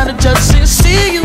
I to just see you.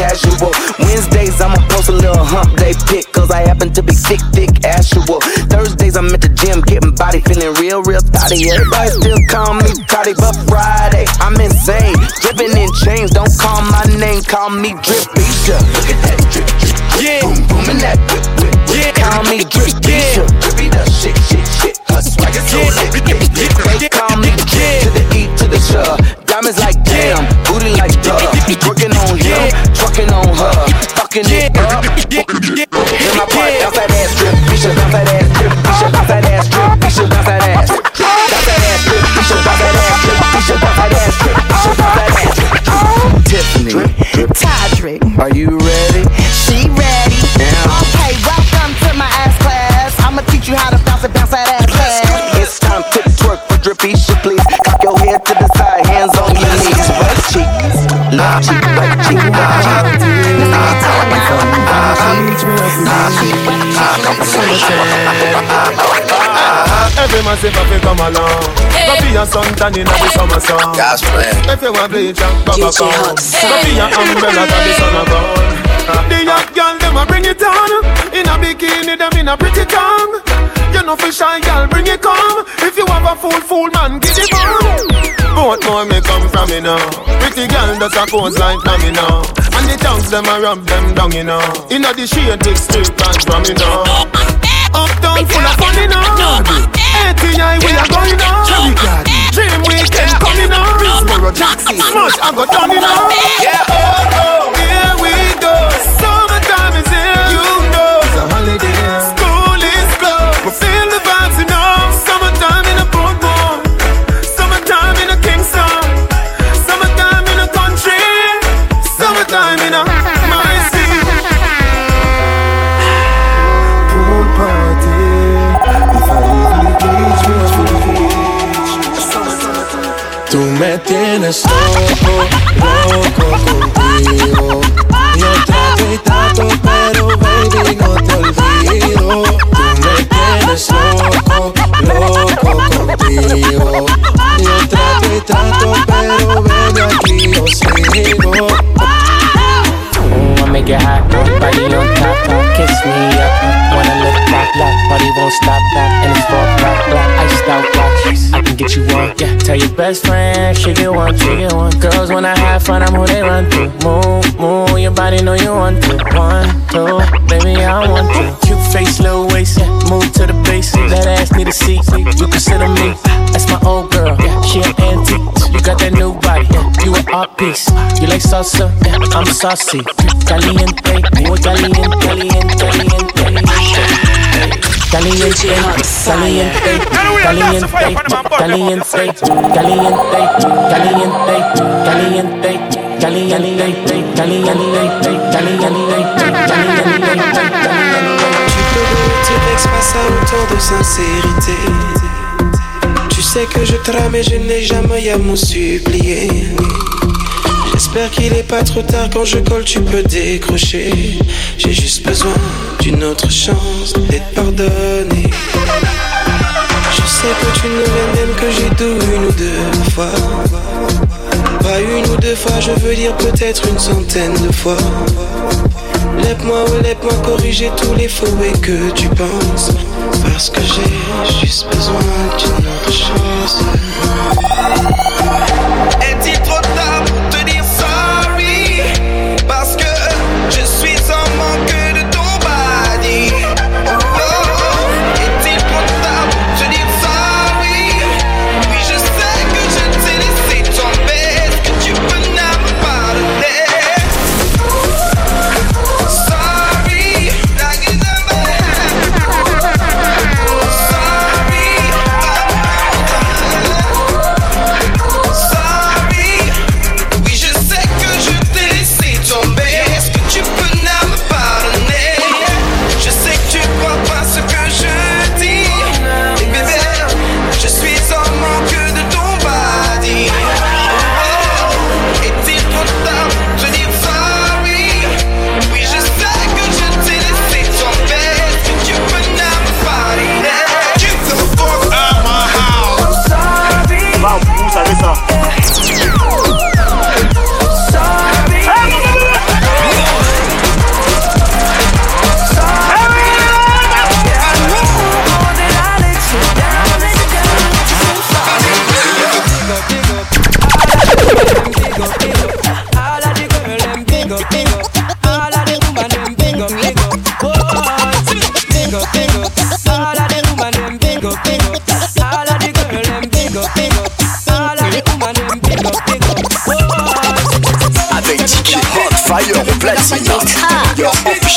Casual. Wednesdays, I'ma post a little hump day pic, cause I happen to be thick, thick, actual. Thursdays, I'm at the gym, getting body, feeling real, real thotty. Everybody still call me Toddy, but Friday, I'm insane. Dripping in chains, don't call my name, call me Drippy. Look at that drip, drip, drip. Yeah. Boom, boom, and that whip, whip. Yeah. Call me Drippy. Yeah. Drippy the shit, shit, shit. Her swagger so lit, lit, lit. They call me yeah. to the E to the sh. Diamonds like damn, booty like duh. Working on him, trucking on her, fucking it up. Every man say fi come along. Go be a suntan inna the summer sun. Gas plan. If you want bleach and bubble gum, go be a umbrella till the sun a gone. The young girl them a bring it on. In a bikini them in a pretty tongue. You know fi shy girl bring it come. If you have a fool fool man give it on. Both more me come from me now. Pretty girl does a pose like mommy now. And the tongues them a rub them down you know. Inna the shade big strip and from me now. Uptown full of fun in on ATI we are going on Dream weekend coming on Smash I got done in on Yeah, oh, oh, get you one, yeah. Tell your best friend, she get one, she get one. Girls when I have fun, I'm who they run to. Move, move, your body know you want to. One, two, baby I want to. Cute face, little waist, yeah. Move to the base, that ass need a seat. You consider me, that's my old girl, yeah. She an antique, you got that new body, yeah. You an art piece, you like salsa, yeah. I'm saucy, caliente, muy caliente, caliente, caliente, caliente, caliente, caliente, caliente, caliente, caliente, caliente, Tu peux retirer autant de sincérité. Tu sais que je trame et je n'ai jamais à me supplier. J'espère qu'il est pas trop tard quand je colle, tu peux décrocher. J'ai juste besoin d'une autre chance d'être pardonné. Je sais que tu ne m'aimes que j'ai tout une ou deux fois. Pas une ou deux fois, je veux dire peut-être une centaine de fois. Lève-moi, ouais, lève-moi corriger tous les faux et que tu penses. Parce que j'ai juste besoin d'une autre chance.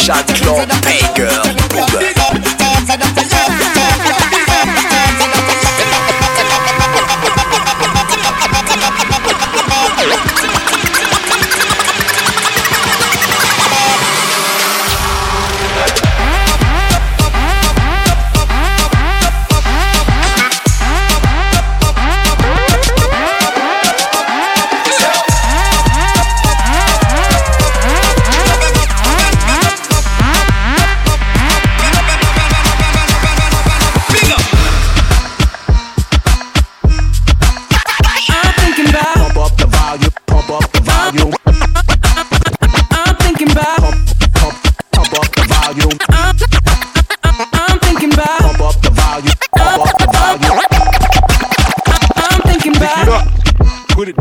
Your official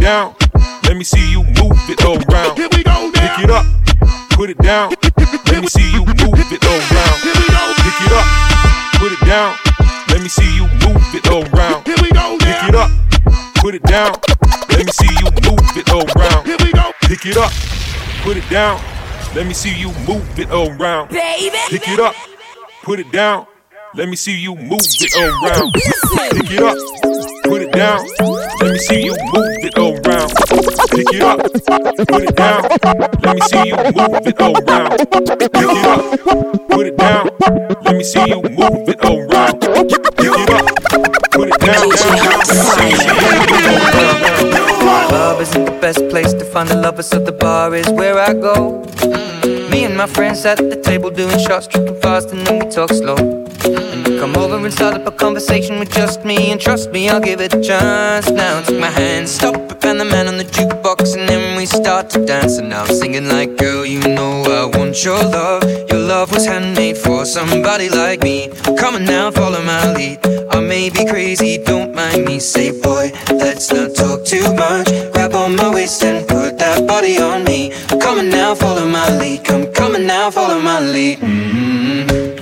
down. Let me see you move it around. Here we go now. Pick it up, put it down. Let me see you move it around. Here we go. Pick it up, put it down. Let me see you move it around. Here we go now. Pick it up, put it down. Let me see you move it around. Here we go. Pick it up, put it down. Let me see you move it around. Baby, Pick it up, put it down. Let me see you move it around. Pick it up, put it down. Let me see you move it around. Pick it up, put it down. Let me see you move it around. Pick it up, put it down. Let me see you move it around. Pick it up, put it down. Club isn't the best place to find a lover, so the bar is where I go. Me and my friends at the table doing shots, tripping fast, and then we talk slow. Come over and start up a conversation with just me, and trust me, I'll give it a chance. Now take my hand, stop it, and the man on the jukebox, and then we start to dance. And I'm singing like, girl, you know I want your love. Your love was handmade for somebody like me. Come on now, follow my lead. I may be crazy, don't mind me. Say, boy, let's not talk too much. Grab on my waist and put that body on me. Come on now, follow my lead. Come, on now, follow my lead. mm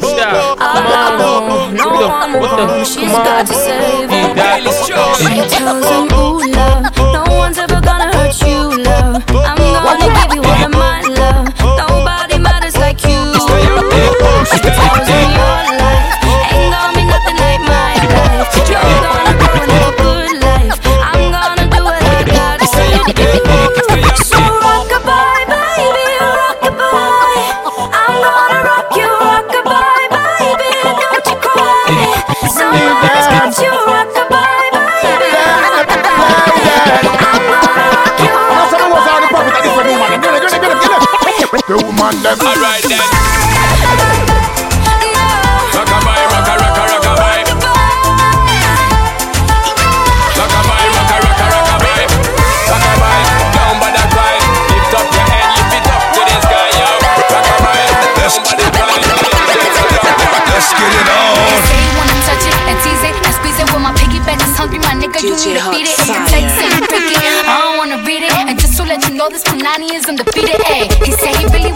don't stop. Come on. no one knows. She's come on. got to save You him. got it. She tells him, ooh, love, no one's ever gonna it. I don't wanna read it. And just to let you know, this is undefeated. He said he really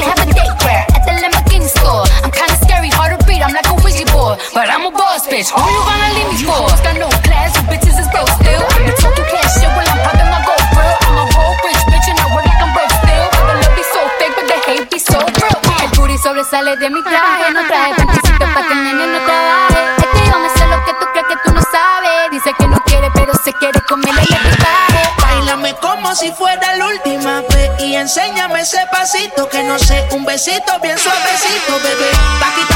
have a date at the Lamborghini store. I'm kinda scary, hard to. I'm like a Ouija but I'm a boss bitch. Who you gonna leave me for? Got no class, you bitches is broke still. I cash when I'm popping my gold. I'm a whole rich bitch and I work like I'm broke still. Love be so fake, but hate be so real. Sobresale de mi traje, ese pasito que no sé, un besito bien suavecito, bebé.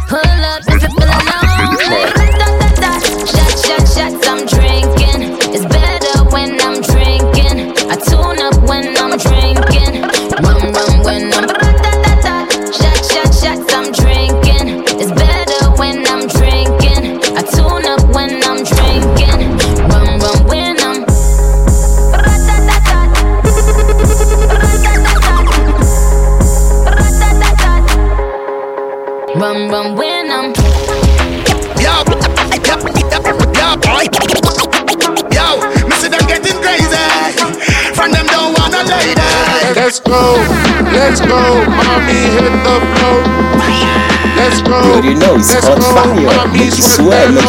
fire, make.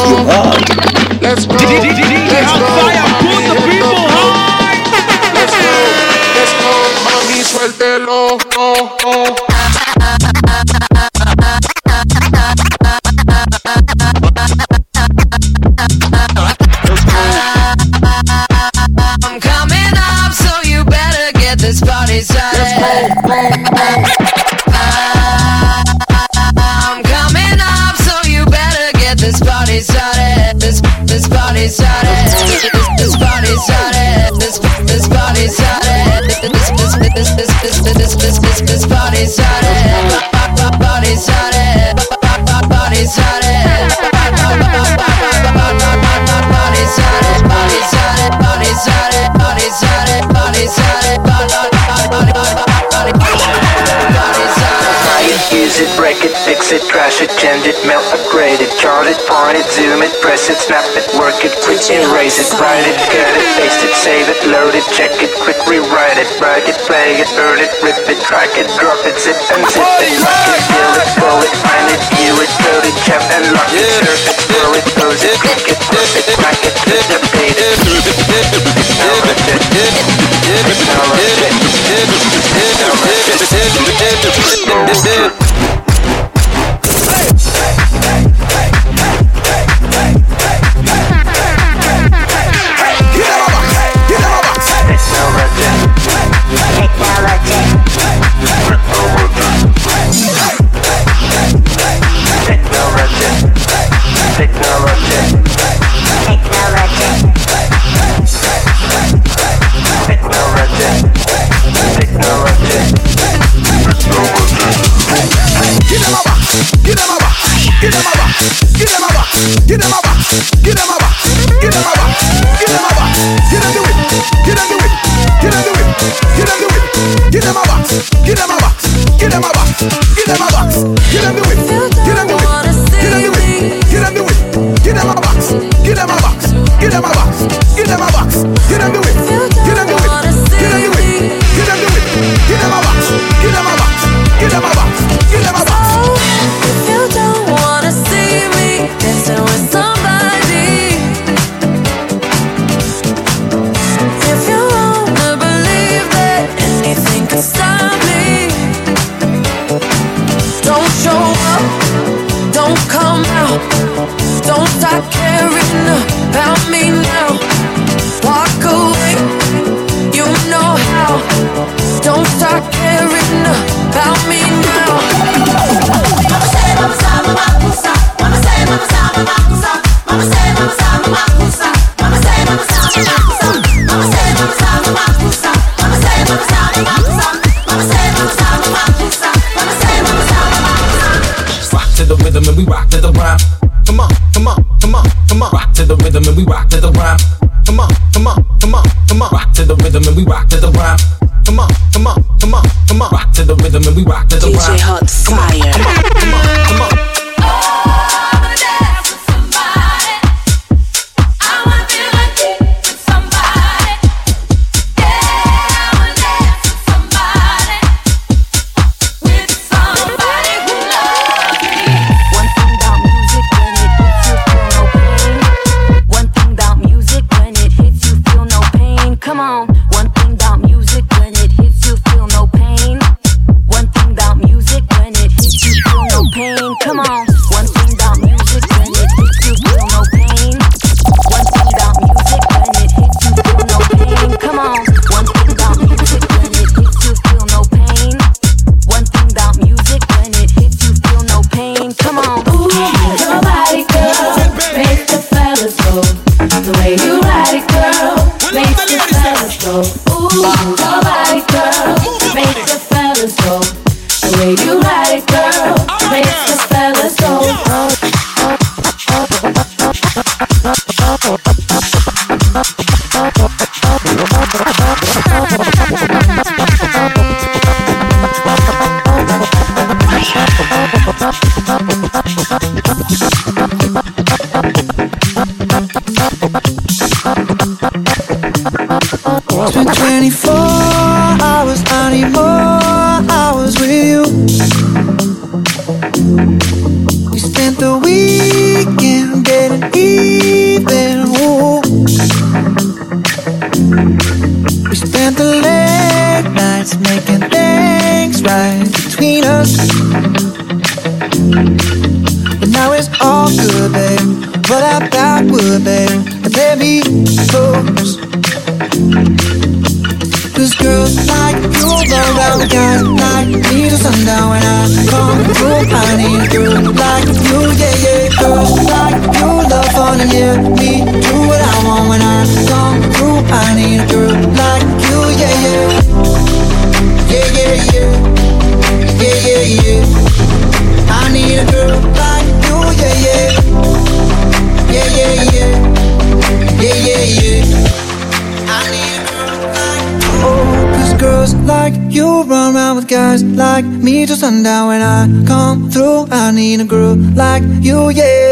Let's go. DJ the people. Let's go. Let's go. Mami, suéltelo. Oh, oh. break it, fix it, trash it, change it, melt, upgrade it, chart it, point it, zoom it, press it, snap it, work it, quit, erase it, write it, cut it, paste it, save it, load it, check it, quick, rewrite it, break it, play it, burn it, rip it, track it, drop it, zip and zip it, lock it, fill it, pull it, find it, view it, code it, jump and lock it, surf it, throw it, pose it, click it, push it, crack it, flip it, beat it, technology, it, technology, it give them a box, give them a box, give them a box. hot fire. guys like me till sundown when I come through. I need a girl like you, yeah.